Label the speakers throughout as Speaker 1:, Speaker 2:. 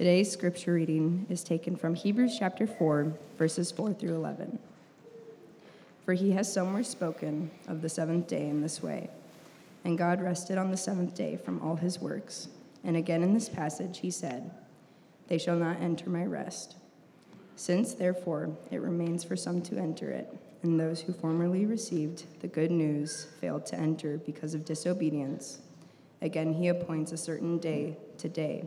Speaker 1: Today's scripture reading is taken from Hebrews chapter 4, verses 4 through 11. For he has somewhere spoken of the seventh day in this way And God rested on the seventh day from all his works. And again in this passage he said, They shall not enter my rest. Since, therefore, it remains for some to enter it, and those who formerly received the good news failed to enter because of disobedience, again he appoints a certain day today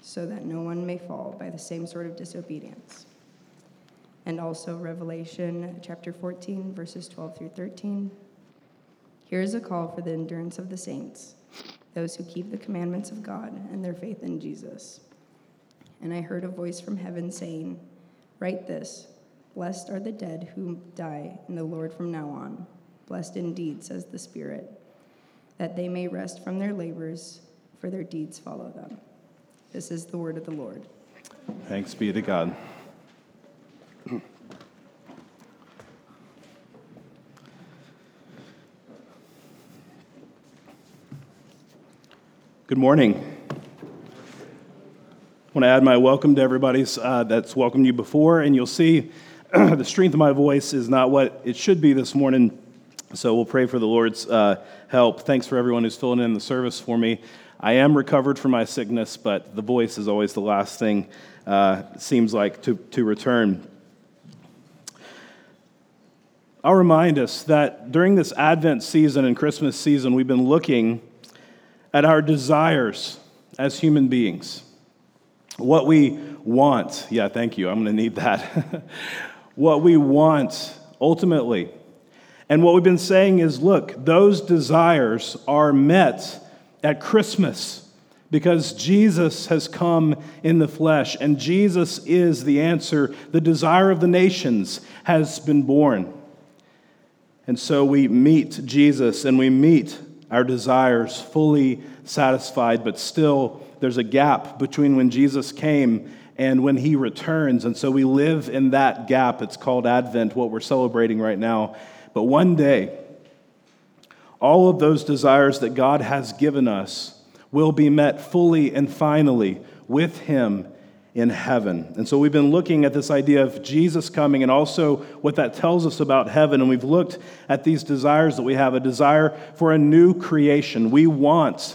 Speaker 1: so that no one may fall by the same sort of disobedience. And also Revelation chapter 14, verses 12 through 13. Here is a call for the endurance of the saints, those who keep the commandments of God and their faith in Jesus. And I heard a voice from heaven saying, Write this Blessed are the dead who die in the Lord from now on. Blessed indeed, says the Spirit, that they may rest from their labors, for their deeds follow them. This is the word of the Lord.
Speaker 2: Thanks be to God. Good morning. I want to add my welcome to everybody uh, that's welcomed you before, and you'll see the strength of my voice is not what it should be this morning. So we'll pray for the Lord's uh, help. Thanks for everyone who's filling in the service for me. I am recovered from my sickness, but the voice is always the last thing, uh, seems like, to, to return. I'll remind us that during this Advent season and Christmas season, we've been looking at our desires as human beings. What we want. Yeah, thank you. I'm to need that. what we want ultimately. And what we've been saying is look, those desires are met at Christmas because Jesus has come in the flesh and Jesus is the answer. The desire of the nations has been born. And so we meet Jesus and we meet our desires fully satisfied, but still there's a gap between when Jesus came and when he returns. And so we live in that gap. It's called Advent, what we're celebrating right now. But one day, all of those desires that God has given us will be met fully and finally with Him in heaven. And so we've been looking at this idea of Jesus coming and also what that tells us about heaven. And we've looked at these desires that we have a desire for a new creation. We want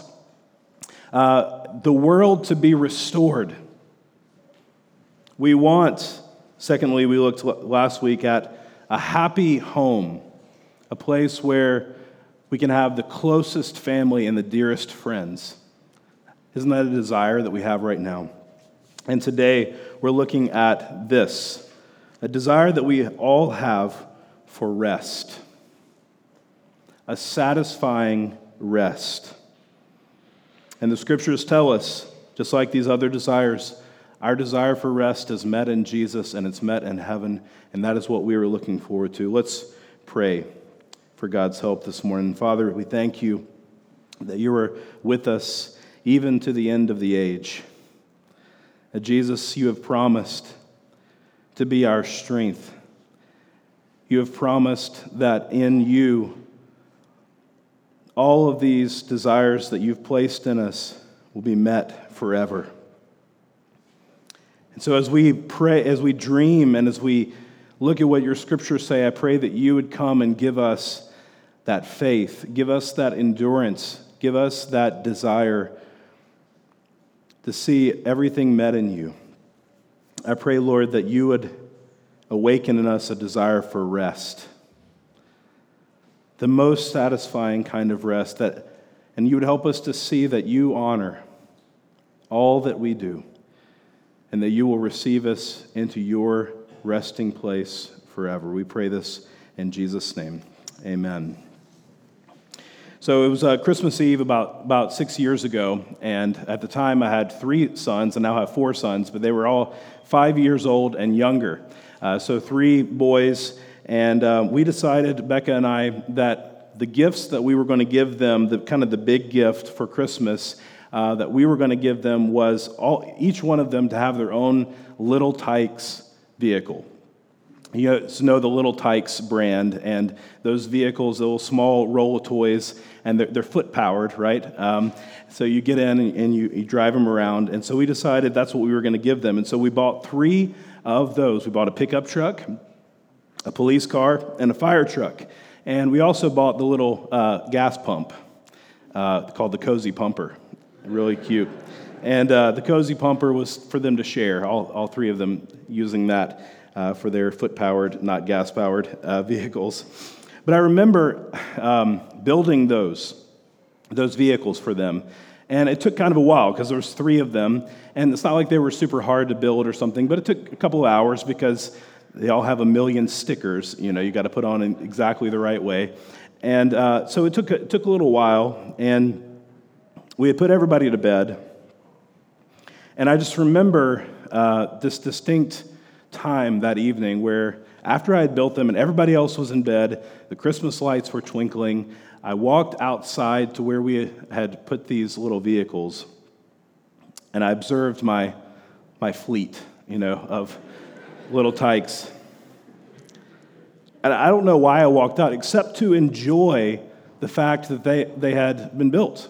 Speaker 2: uh, the world to be restored. We want, secondly, we looked last week at a happy home, a place where we can have the closest family and the dearest friends. Isn't that a desire that we have right now? And today we're looking at this a desire that we all have for rest, a satisfying rest. And the scriptures tell us, just like these other desires, our desire for rest is met in Jesus and it's met in heaven, and that is what we are looking forward to. Let's pray for God's help this morning. Father, we thank you that you are with us even to the end of the age. That Jesus, you have promised to be our strength. You have promised that in you, all of these desires that you've placed in us will be met forever. And so, as we pray, as we dream, and as we look at what your scriptures say, I pray that you would come and give us that faith, give us that endurance, give us that desire to see everything met in you. I pray, Lord, that you would awaken in us a desire for rest, the most satisfying kind of rest, that, and you would help us to see that you honor all that we do, and that you will receive us into your resting place forever. We pray this in Jesus' name. Amen. So it was uh, Christmas Eve about, about six years ago, and at the time I had three sons, and now I have four sons, but they were all five years old and younger. Uh, so three boys, and uh, we decided, Becca and I, that the gifts that we were going to give them, the kind of the big gift for Christmas, uh, that we were going to give them was all, each one of them to have their own Little Tikes vehicle. You know the Little Tikes brand, and those vehicles, those little small roll toys, and they're, they're foot powered, right? Um, so you get in and, and you, you, drive them around. And so we decided that's what we were going to give them. And so we bought three of those. We bought a pickup truck, a police car, and a fire truck. And we also bought the little uh, gas pump uh, called the Cozy Pumper. Really cute. And uh, the Cozy Pumper was for them to share, all, all three of them using that uh, for their foot powered, not gas powered uh, vehicles. But I remember um, building those, those vehicles for them. And it took kind of a while because there was three of them. And it's not like they were super hard to build or something, but it took a couple of hours because they all have a million stickers, you know, you got to put on in exactly the right way. And uh, so it took, it took a little while, and we had put everybody to bed. And I just remember uh, this distinct time that evening where, after I had built them and everybody else was in bed, the Christmas lights were twinkling, I walked outside to where we had put these little vehicles, and I observed my, my fleet, you know, of little tykes. And I don't know why I walked out, except to enjoy the fact that they, they had been built.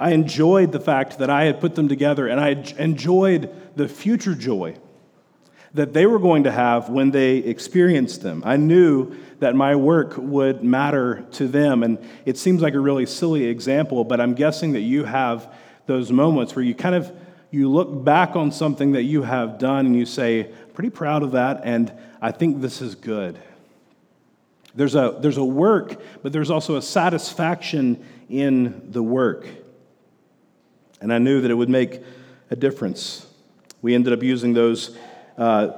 Speaker 2: I enjoyed the fact that I had put them together, and I enjoyed the future joy that they were going to have when they experienced them. I knew that my work would matter to them, and it seems like a really silly example, but I'm guessing that you have those moments where you kind of you look back on something that you have done and you say, pretty proud of that, and I think this is good. There's a, there's a work, but there's also a satisfaction in the work. And I knew that it would make a difference. We ended up using those uh,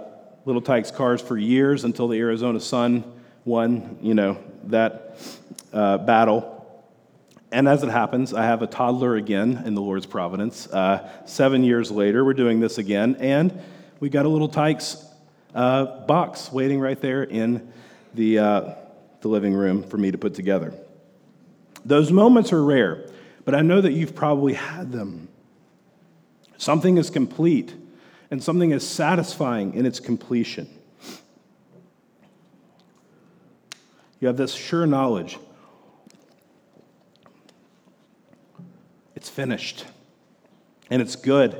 Speaker 2: Little Tikes cars for years until the Arizona Sun won, you know, that uh, battle. And as it happens, I have a toddler again in the Lord's providence. Uh, seven years later, we're doing this again, and we got a little Tikes uh, box waiting right there in the, uh, the living room for me to put together. Those moments are rare, but I know that you've probably had them. Something is complete, and something is satisfying in its completion. You have this sure knowledge It's finished. And it's good.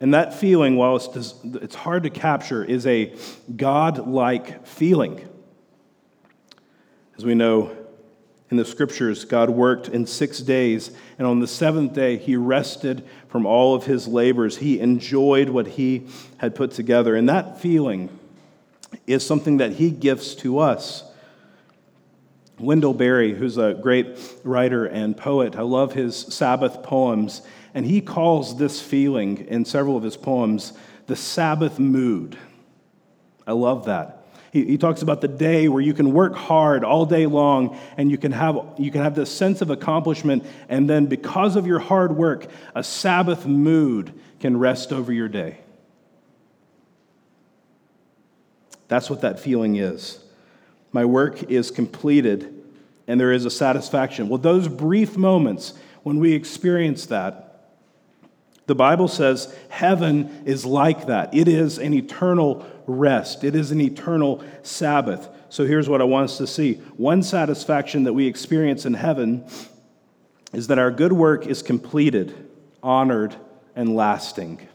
Speaker 2: And that feeling, while it's, hard to capture, is a God like feeling. As we know in the scriptures, God worked in six days, and on the seventh day, he rested from all of his labors. He enjoyed what he had put together. And that feeling is something that he gifts to us. Wendell Berry, who's a great writer and poet, I love his Sabbath poems, and he calls this feeling in several of his poems the Sabbath mood. I love that. He, he talks about the day where you can work hard all day long and you can, have, you can have this sense of accomplishment, and then because of your hard work, a Sabbath mood can rest over your day. That's what that feeling is. My work is completed and there is a satisfaction. Well, those brief moments when we experience that, the Bible says heaven is like that. It is an eternal rest, it is an eternal Sabbath. So here's what I want us to see one satisfaction that we experience in heaven is that our good work is completed, honored, and lasting.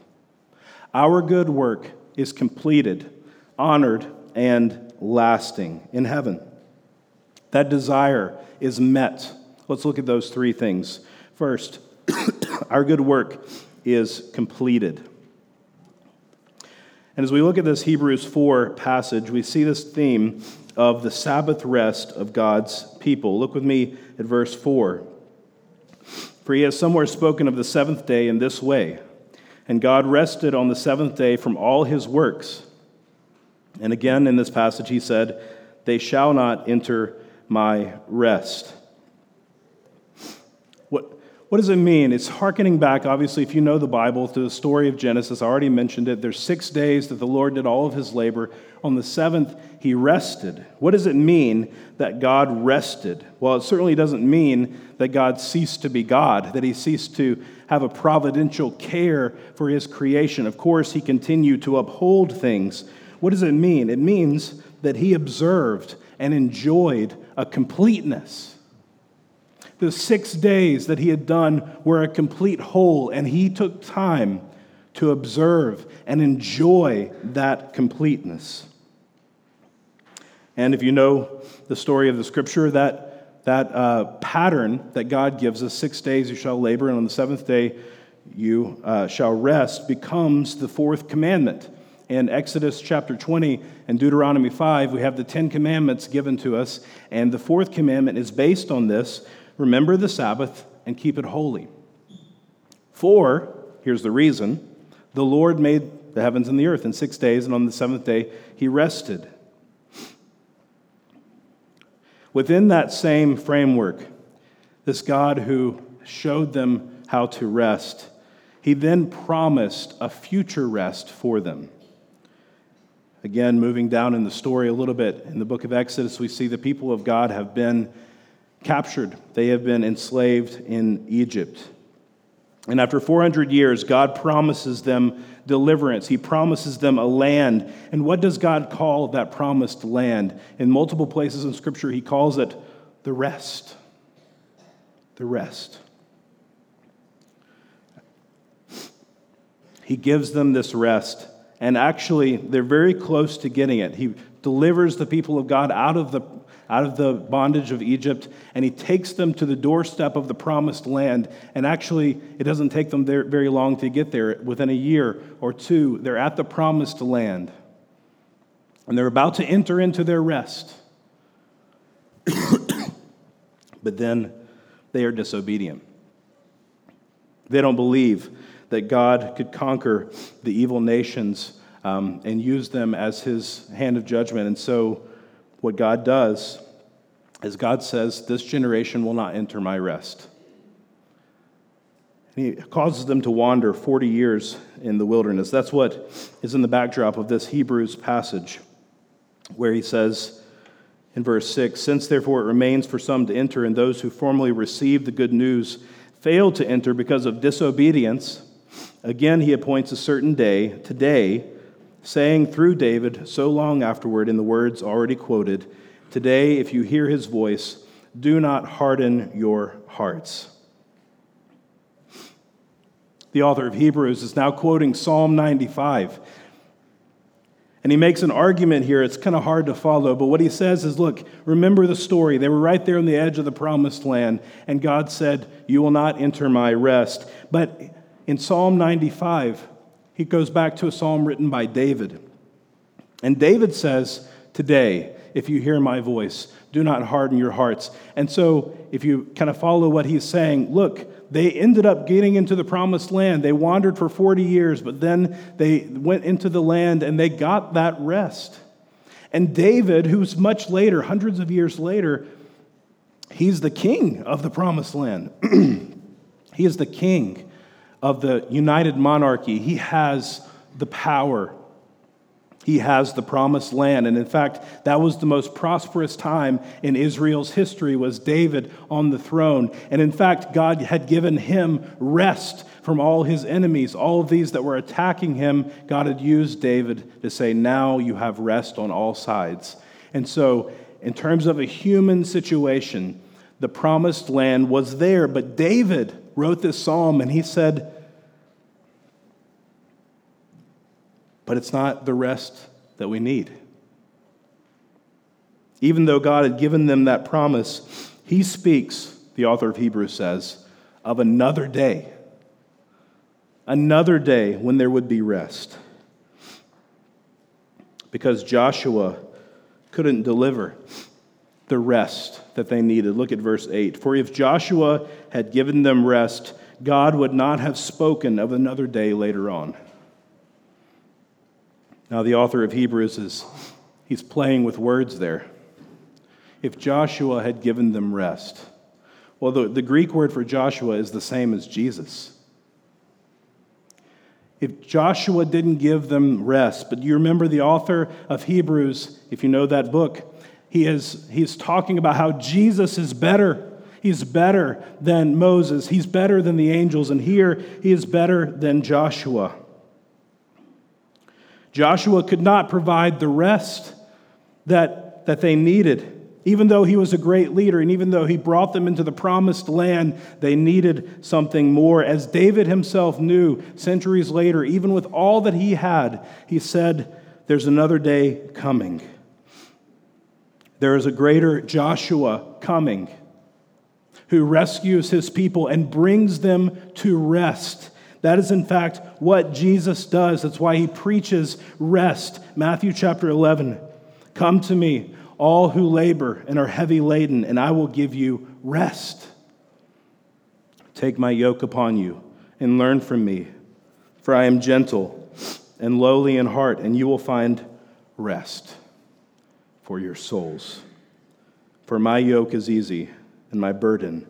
Speaker 2: Our good work is completed, honored, and lasting in heaven. That desire is met. Let's look at those three things. First, our good work is completed. And as we look at this Hebrews 4 passage, we see this theme of the Sabbath rest of God's people. Look with me at verse 4. For he has somewhere spoken of the seventh day in this way And God rested on the seventh day from all his works. And again in this passage, he said, they shall not enter my rest. What, does it mean? It's hearkening back, obviously, if you know the Bible, to the story of Genesis. I already mentioned it. There's six days that the Lord did all of his labor. On the seventh, he rested. What does it mean that God rested? Well, it certainly doesn't mean that God ceased to be God, that he ceased to have a providential care for his creation. Of course, he continued to uphold things. What does it mean? It means that he observed and enjoyed a completeness. The six days that he had done were a complete whole, and he took time to observe and enjoy that completeness. And if you know the story of the scripture, that, that uh, pattern that God gives us six days you shall labor, and on the seventh day you uh, shall rest becomes the fourth commandment. In Exodus chapter 20 and Deuteronomy 5, we have the Ten Commandments given to us, and the fourth commandment is based on this remember the Sabbath and keep it holy. For, here's the reason the Lord made the heavens and the earth in six days, and on the seventh day he rested. Within that same framework, this God who showed them how to rest, he then promised a future rest for them. Again, moving down in the story a little bit, in the book of Exodus, we see the people of God have been captured, they have been enslaved in Egypt. And after 400 years, God promises them deliverance. He promises them a land. And what does God call that promised land? In multiple places in Scripture, He calls it the rest. The rest. He gives them this rest. And actually, they're very close to getting it. He delivers the people of God out of the out of the bondage of Egypt, and he takes them to the doorstep of the promised land. And actually, it doesn't take them there very long to get there. Within a year or two, they're at the promised land. And they're about to enter into their rest. but then they are disobedient. They don't believe that God could conquer the evil nations um, and use them as his hand of judgment. And so what God does is God says, This generation will not enter my rest. And he causes them to wander 40 years in the wilderness. That's what is in the backdrop of this Hebrews passage, where he says in verse 6 Since therefore it remains for some to enter, and those who formerly received the good news failed to enter because of disobedience, again he appoints a certain day, today, saying through David so long afterward in the words already quoted Today, if you hear his voice, do not harden your hearts. The author of Hebrews is now quoting Psalm 95. And he makes an argument here. It's kind of hard to follow, but what he says is look, remember the story. They were right there on the edge of the promised land, and God said, You will not enter my rest. But in Psalm 95, he goes back to a psalm written by David. And David says, Today, if you hear my voice, do not harden your hearts. And so, if you kind of follow what he's saying, look, they ended up getting into the promised land. They wandered for 40 years, but then they went into the land and they got that rest. And David, who's much later, hundreds of years later, he's the king of the promised land. he is the king of the united monarchy. He has the power. He has the promised land. And in fact, that was the most prosperous time in Israel's history was David on the throne. And in fact, God had given him rest from all his enemies. All of these that were attacking him, God had used David to say, now you have rest on all sides. And so, in terms of a human situation, the promised land was there. But David wrote this psalm and he said, but it's not the rest that we need. Even though God had given them that promise, he speaks, the author of Hebrews says, of another day. Another day when there would be rest. Because Joshua couldn't deliver the rest that they needed. Look at verse 8. For if Joshua had given them rest, God would not have spoken of another day later on. Now, the author of Hebrews is he's playing with words there. if Joshua had given them rest? Well, the, the Greek word for Joshua is the same as Jesus. If Joshua didn't give them rest, but you remember the author of Hebrews, if you know that book, he is, he is talking about how Jesus is better. He's better than Moses. He's better than the angels. And here, he is better than Joshua. Joshua could not provide the rest that, that they needed. Even though he was a great leader and even though he brought them into the promised land, they needed something more. As David himself knew centuries later, even with all that he had, he said, There's another day coming. There is a greater Joshua coming who rescues his people and brings them to rest. That is, in fact, what Jesus does. That's why he preaches rest. Matthew chapter 11 Come to me, all who labor and are heavy laden, and I will give you rest. Take my yoke upon you and learn from me, for I am gentle and lowly in heart, and you will find rest for your souls. For my yoke is easy and my burden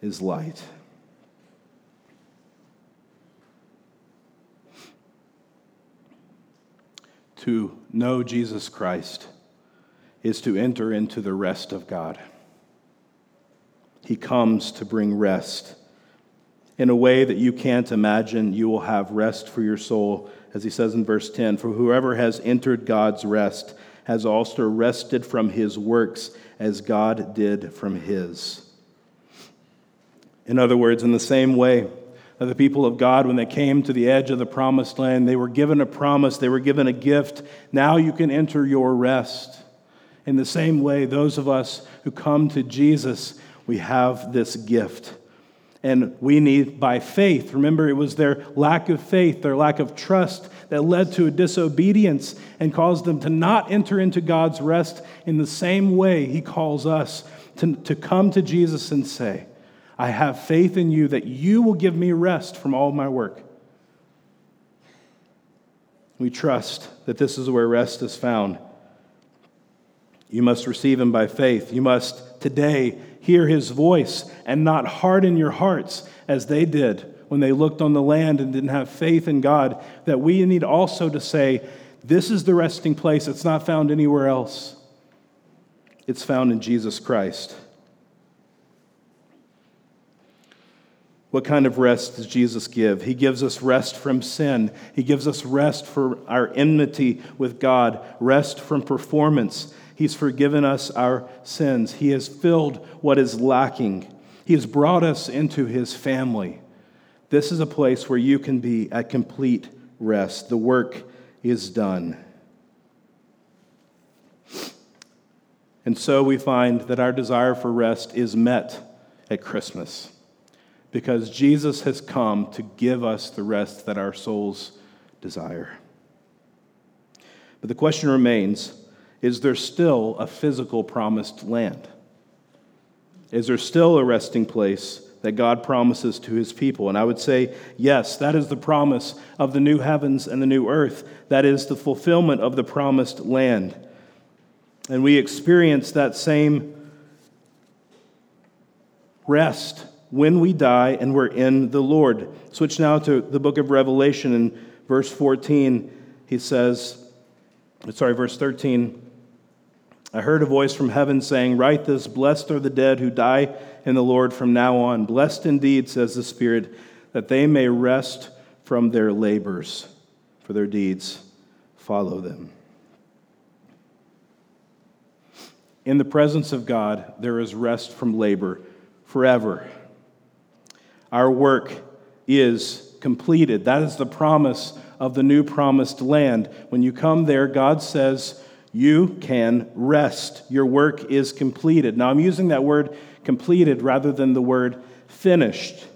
Speaker 2: is light. To know Jesus Christ is to enter into the rest of God. He comes to bring rest. In a way that you can't imagine, you will have rest for your soul, as he says in verse 10 For whoever has entered God's rest has also rested from his works as God did from his. In other words, in the same way, the people of God, when they came to the edge of the promised land, they were given a promise, they were given a gift. Now you can enter your rest. In the same way, those of us who come to Jesus, we have this gift. And we need by faith. Remember, it was their lack of faith, their lack of trust that led to a disobedience and caused them to not enter into God's rest in the same way He calls us to, to come to Jesus and say, I have faith in you that you will give me rest from all my work. We trust that this is where rest is found. You must receive him by faith. You must today hear his voice and not harden your hearts as they did when they looked on the land and didn't have faith in God. That we need also to say, This is the resting place. It's not found anywhere else, it's found in Jesus Christ. What kind of rest does Jesus give? He gives us rest from sin. He gives us rest for our enmity with God, rest from performance. He's forgiven us our sins. He has filled what is lacking. He has brought us into His family. This is a place where you can be at complete rest. The work is done. And so we find that our desire for rest is met at Christmas because Jesus has come to give us the rest that our souls desire. But the question remains is there still a physical promised land? Is there still a resting place that God promises to his people? And I would say, yes, that is the promise of the new heavens and the new earth. That is the fulfillment of the promised land. And we experience that same rest when we die and we're in the Lord. Switch now to the book of Revelation in verse 14. He says, sorry, verse 13. I heard a voice from heaven saying, Write this Blessed are the dead who die in the Lord from now on. Blessed indeed, says the Spirit, that they may rest from their labors, for their deeds follow them. In the presence of God, there is rest from labor forever. Our work is completed. That is the promise of the new promised land. When you come there, God says, you can rest. Your work is completed. Now, I'm using that word completed rather than the word finished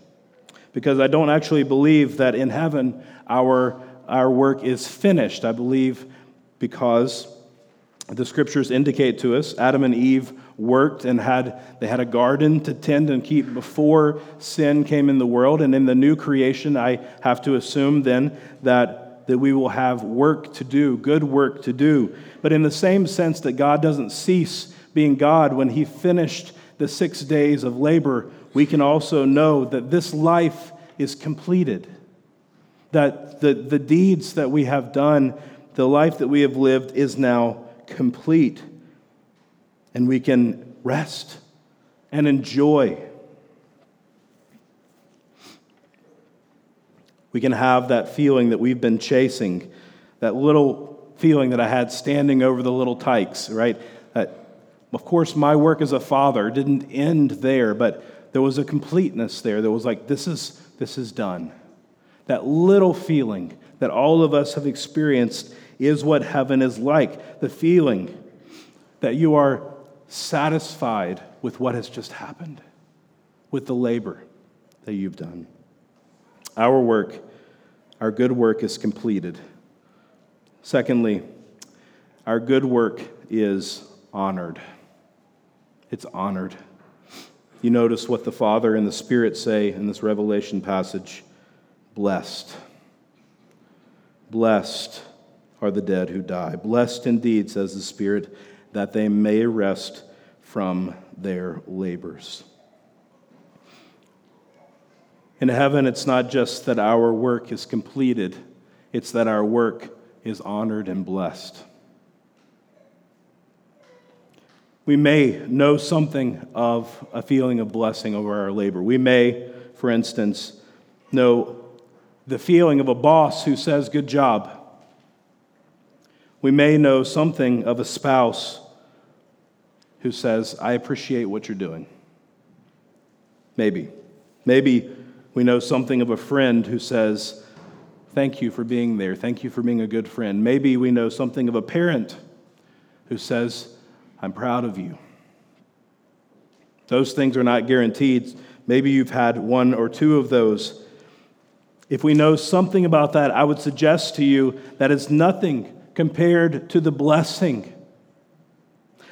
Speaker 2: because I don't actually believe that in heaven our, our work is finished. I believe because the scriptures indicate to us Adam and Eve worked and had they had a garden to tend and keep before sin came in the world and in the new creation I have to assume then that that we will have work to do, good work to do. But in the same sense that God doesn't cease being God, when he finished the six days of labor, we can also know that this life is completed. That the, the deeds that we have done, the life that we have lived, is now complete. And we can rest and enjoy. We can have that feeling that we've been chasing, that little feeling that I had standing over the little tykes, right? That, of course, my work as a father didn't end there, but there was a completeness there. There was like, this is, this is done. That little feeling that all of us have experienced is what heaven is like. The feeling that you are satisfied with what has just happened, with the labor that you've done. Our work, our good work is completed. Secondly, our good work is honored. It's honored. You notice what the Father and the Spirit say in this Revelation passage blessed. Blessed are the dead who die. Blessed indeed, says the Spirit, that they may rest from their labors. In heaven, it's not just that our work is completed, it's that our work is honored and blessed. We may know something of a feeling of blessing over our labor. We may, for instance, know the feeling of a boss who says, Good job. We may know something of a spouse who says, I appreciate what you're doing. Maybe. Maybe we know something of a friend who says, Thank you for being there. Thank you for being a good friend. Maybe we know something of a parent who says, I'm proud of you. Those things are not guaranteed. Maybe you've had one or two of those. If we know something about that, I would suggest to you that it's nothing compared to the blessing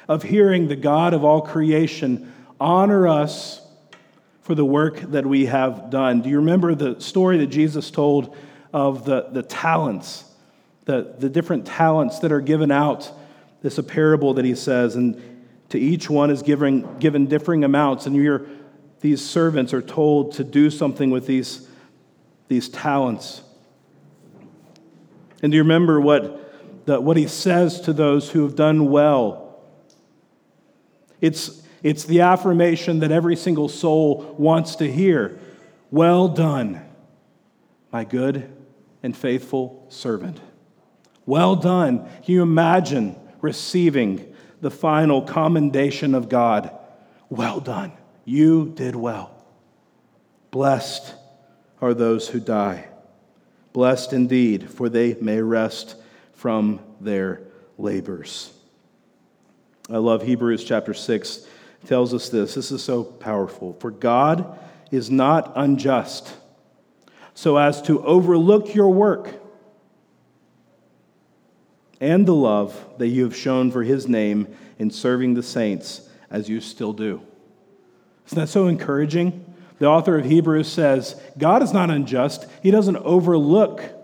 Speaker 2: of hearing the God of all creation honor us for the work that we have done. Do you remember the story that Jesus told of the, the talents, the, the different talents that are given out? This a parable that he says, and to each one is given, given differing amounts, and you these servants are told to do something with these, these talents. And do you remember what, the, what he says to those who have done well? It's it's the affirmation that every single soul wants to hear. Well done, my good and faithful servant. Well done. Can you imagine receiving the final commendation of God? Well done. You did well. Blessed are those who die. Blessed indeed, for they may rest from their labors. I love Hebrews chapter 6 tells us this. This is so powerful. For God is not unjust so as to overlook your work and the love that you have shown for his name in serving the saints as you still do. Isn't that so encouraging? The author of Hebrews says, God is not unjust. He doesn't overlook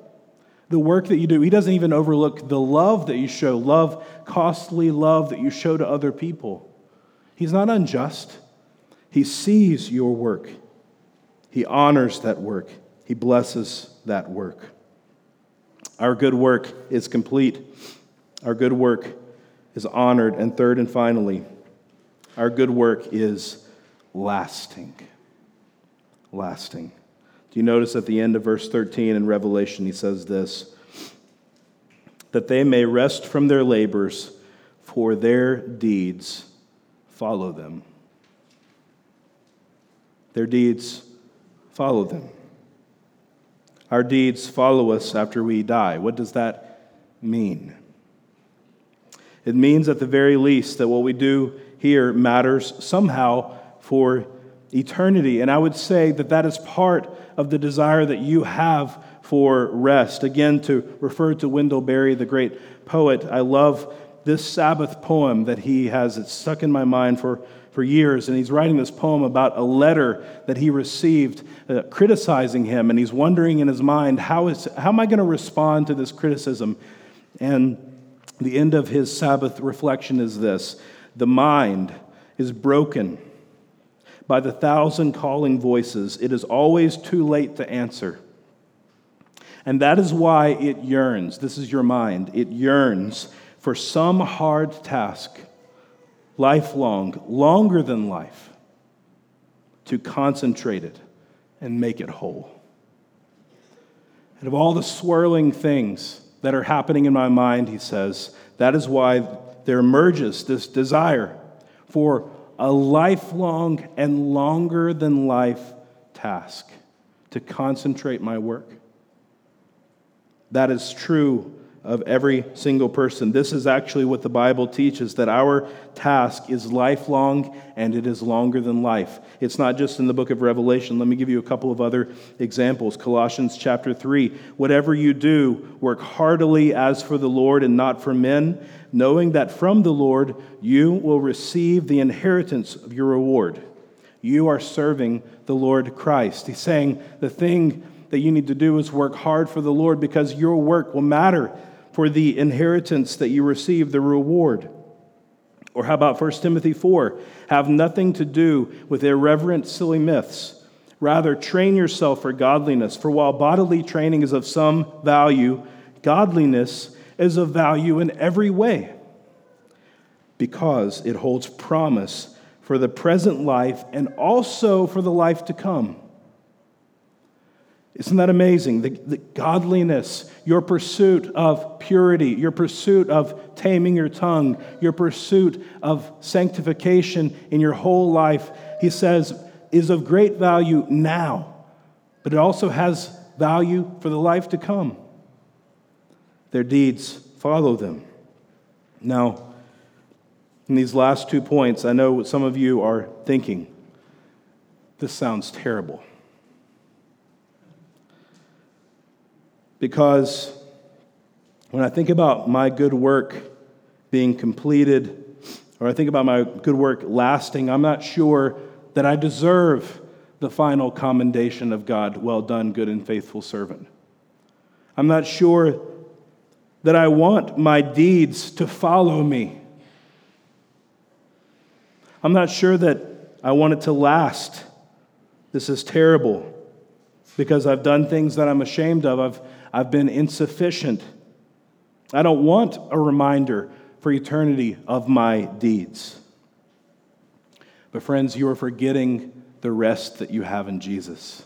Speaker 2: the work that you do. He doesn't even overlook the love that you show, love, costly love that you show to other people. He's not unjust. He sees your work, He honors that work, He blesses that work. Our good work is complete, our good work is honored. And third and finally, our good work is lasting. Lasting. Do you notice at the end of verse 13 in Revelation, he says this that they may rest from their labors, for their deeds follow them. Their deeds follow them. Our deeds follow us after we die. What does that mean? It means, at the very least, that what we do here matters somehow for eternity. And I would say that that is part of the desire that you have for rest. Again, to refer to Wendell Berry, the great poet, I love this Sabbath poem that he has. It's stuck in my mind for, for years. And he's writing this poem about a letter that he received uh, criticizing him. And he's wondering in his mind, how, is, how am I going to respond to this criticism? And the end of his Sabbath reflection is this the mind is broken by the thousand calling voices. It is always too late to answer. And that is why it yearns. This is your mind. It yearns for some hard task, lifelong, longer than life, to concentrate it and make it whole. And of all the swirling things that are happening in my mind, he says, that is why there emerges this desire for a lifelong and longer than life task to concentrate my work. That is true of every single person. This is actually what the Bible teaches that our task is lifelong and it is longer than life. It's not just in the book of Revelation. Let me give you a couple of other examples. Colossians chapter 3 Whatever you do, work heartily as for the Lord and not for men, knowing that from the Lord you will receive the inheritance of your reward. You are serving the Lord Christ. He's saying the thing that you need to do is work hard for the Lord because your work will matter for the inheritance that you receive, the reward. Or how about 1 Timothy 4? Have nothing to do with irreverent, silly myths. Rather, train yourself for godliness. For while bodily training is of some value, godliness is of value in every way because it holds promise for the present life and also for the life to come. Isn't that amazing? The, the, godliness, your pursuit of purity, your pursuit of taming your tongue, your pursuit of sanctification in your whole life, he says, is of great value now, but it also has value for the life to come. Their deeds follow them. Now, in these last two points, I know some of you are thinking. This sounds terrible. Because when I think about my good work being completed, or I think about my good work lasting, I'm not sure that I deserve the final commendation of God well done, good and faithful servant. I'm not sure that I want my deeds to follow me. I'm not sure that I want it to last. This is terrible because I've done things that I'm ashamed of. I've, I've been insufficient. I don't want a reminder for eternity of my deeds. But, friends, you are forgetting the rest that you have in Jesus.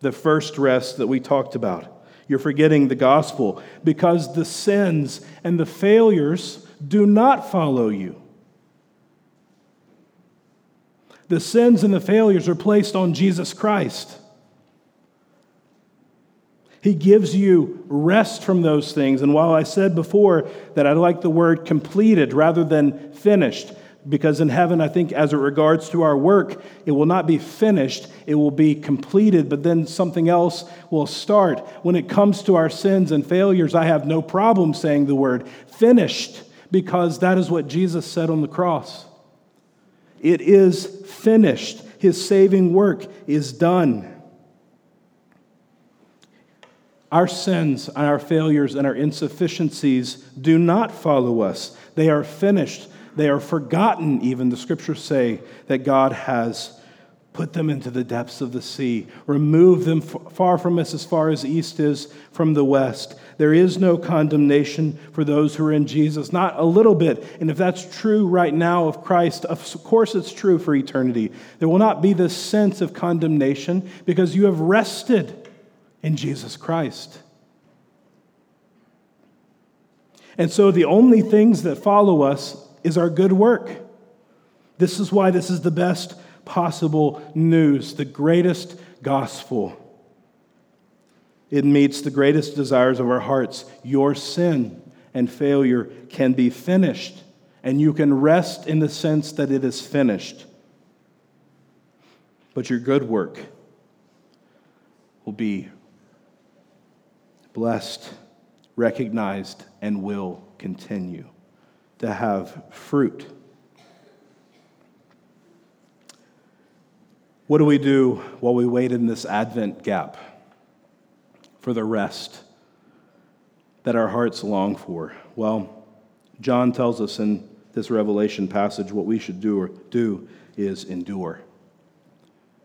Speaker 2: The first rest that we talked about. You're forgetting the gospel because the sins and the failures do not follow you. The sins and the failures are placed on Jesus Christ. He gives you rest from those things. And while I said before that I like the word completed rather than finished, because in heaven, I think as it regards to our work, it will not be finished, it will be completed, but then something else will start. When it comes to our sins and failures, I have no problem saying the word finished, because that is what Jesus said on the cross. It is finished. His saving work is done. Our sins and our failures and our insufficiencies do not follow us. They are finished. They are forgotten, even. The scriptures say that God has put them into the depths of the sea, removed them far from us as far as east is from the west. There is no condemnation for those who are in Jesus, not a little bit. And if that's true right now of Christ, of course it's true for eternity. There will not be this sense of condemnation because you have rested in Jesus Christ. And so the only things that follow us is our good work. This is why this is the best possible news, the greatest gospel. It meets the greatest desires of our hearts. Your sin and failure can be finished, and you can rest in the sense that it is finished. But your good work will be blessed, recognized, and will continue to have fruit. What do we do while we wait in this Advent gap for the rest that our hearts long for? Well, John tells us in this revelation passage, what we should do, or do is endure.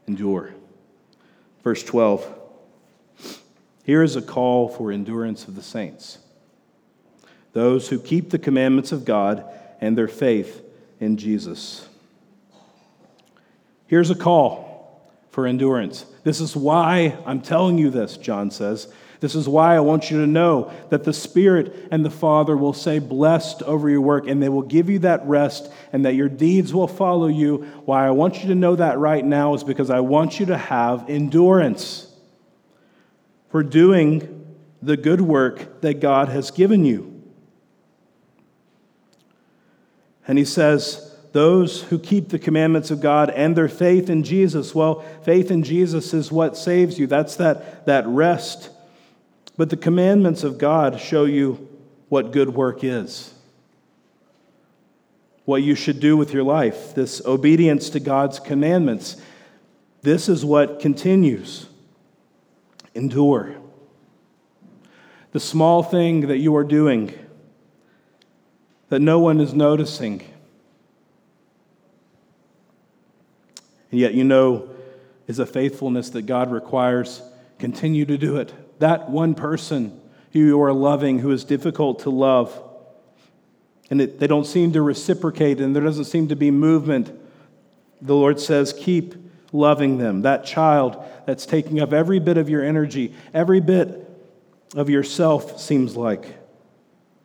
Speaker 2: Endure. Verse 12. Here is a call for endurance of the saints. Those who keep the commandments of God and their faith in Jesus. Here's a call for endurance. This is why I'm telling you this, John says. This is why I want you to know that the Spirit and the Father will say, Blessed over your work, and they will give you that rest, and that your deeds will follow you. Why I want you to know that right now is because I want you to have endurance for doing the good work that God has given you. And he says, those who keep the commandments of God and their faith in Jesus. Well, faith in Jesus is what saves you. That's that, that rest. But the commandments of God show you what good work is, what you should do with your life, this obedience to God's commandments. This is what continues. Endure. The small thing that you are doing that no one is noticing. And yet, you know, is a faithfulness that God requires. Continue to do it. That one person who you are loving, who is difficult to love, and it, they don't seem to reciprocate, and there doesn't seem to be movement, the Lord says, keep loving them. That child that's taking up every bit of your energy, every bit of yourself, seems like.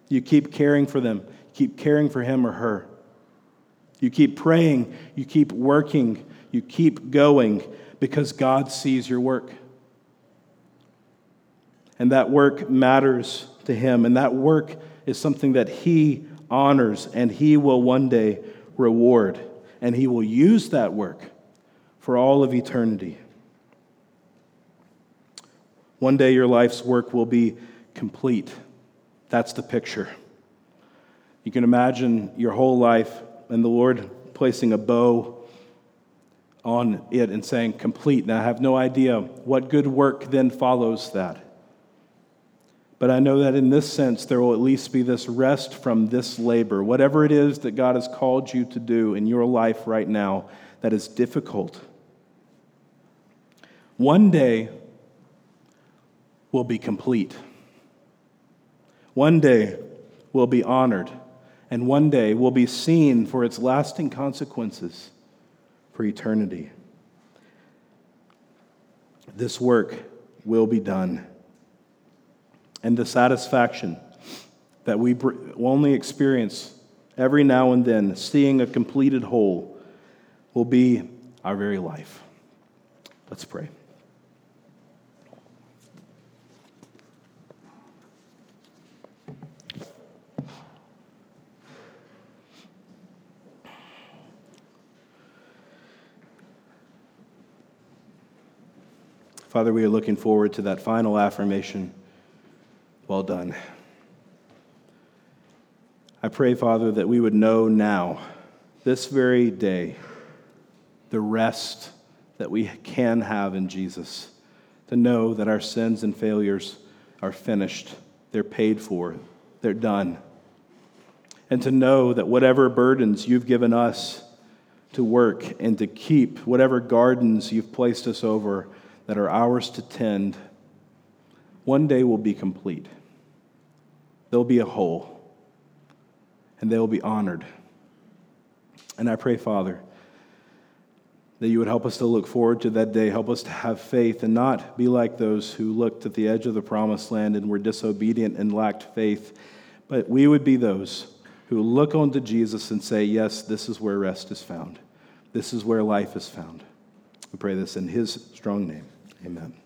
Speaker 2: You keep caring for them keep caring for him or her. You keep praying, you keep working, you keep going because God sees your work. And that work matters to him, and that work is something that he honors and he will one day reward. And he will use that work for all of eternity. One day your life's work will be complete. That's the picture. You can imagine your whole life and the Lord placing a bow on it and saying, complete. Now, I have no idea what good work then follows that. But I know that in this sense, there will at least be this rest from this labor. Whatever it is that God has called you to do in your life right now that is difficult, one day will be complete. One day will be honored and one day will be seen for its lasting consequences for eternity. This work will be done. And the satisfaction that we only experience every now and then, seeing a completed whole, will be our very life. Let's pray. Father, we are looking forward to that final affirmation. Well done. I pray, Father, that we would know now, this very day, the rest that we can have in Jesus. To know that our sins and failures are finished, they're paid for, they're done. And to know that whatever burdens you've given us to work and to keep, whatever gardens you've placed us over, that are ours to tend, one day will be complete. They'll be a whole, and they'll be honored. And I pray, Father, that you would help us to look forward to that day, help us to have faith, and not be like those who looked at the edge of the promised land and were disobedient and lacked faith, but we would be those who look unto Jesus and say, Yes, this is where rest is found. This is where life is found. We pray this in his strong name. Amen.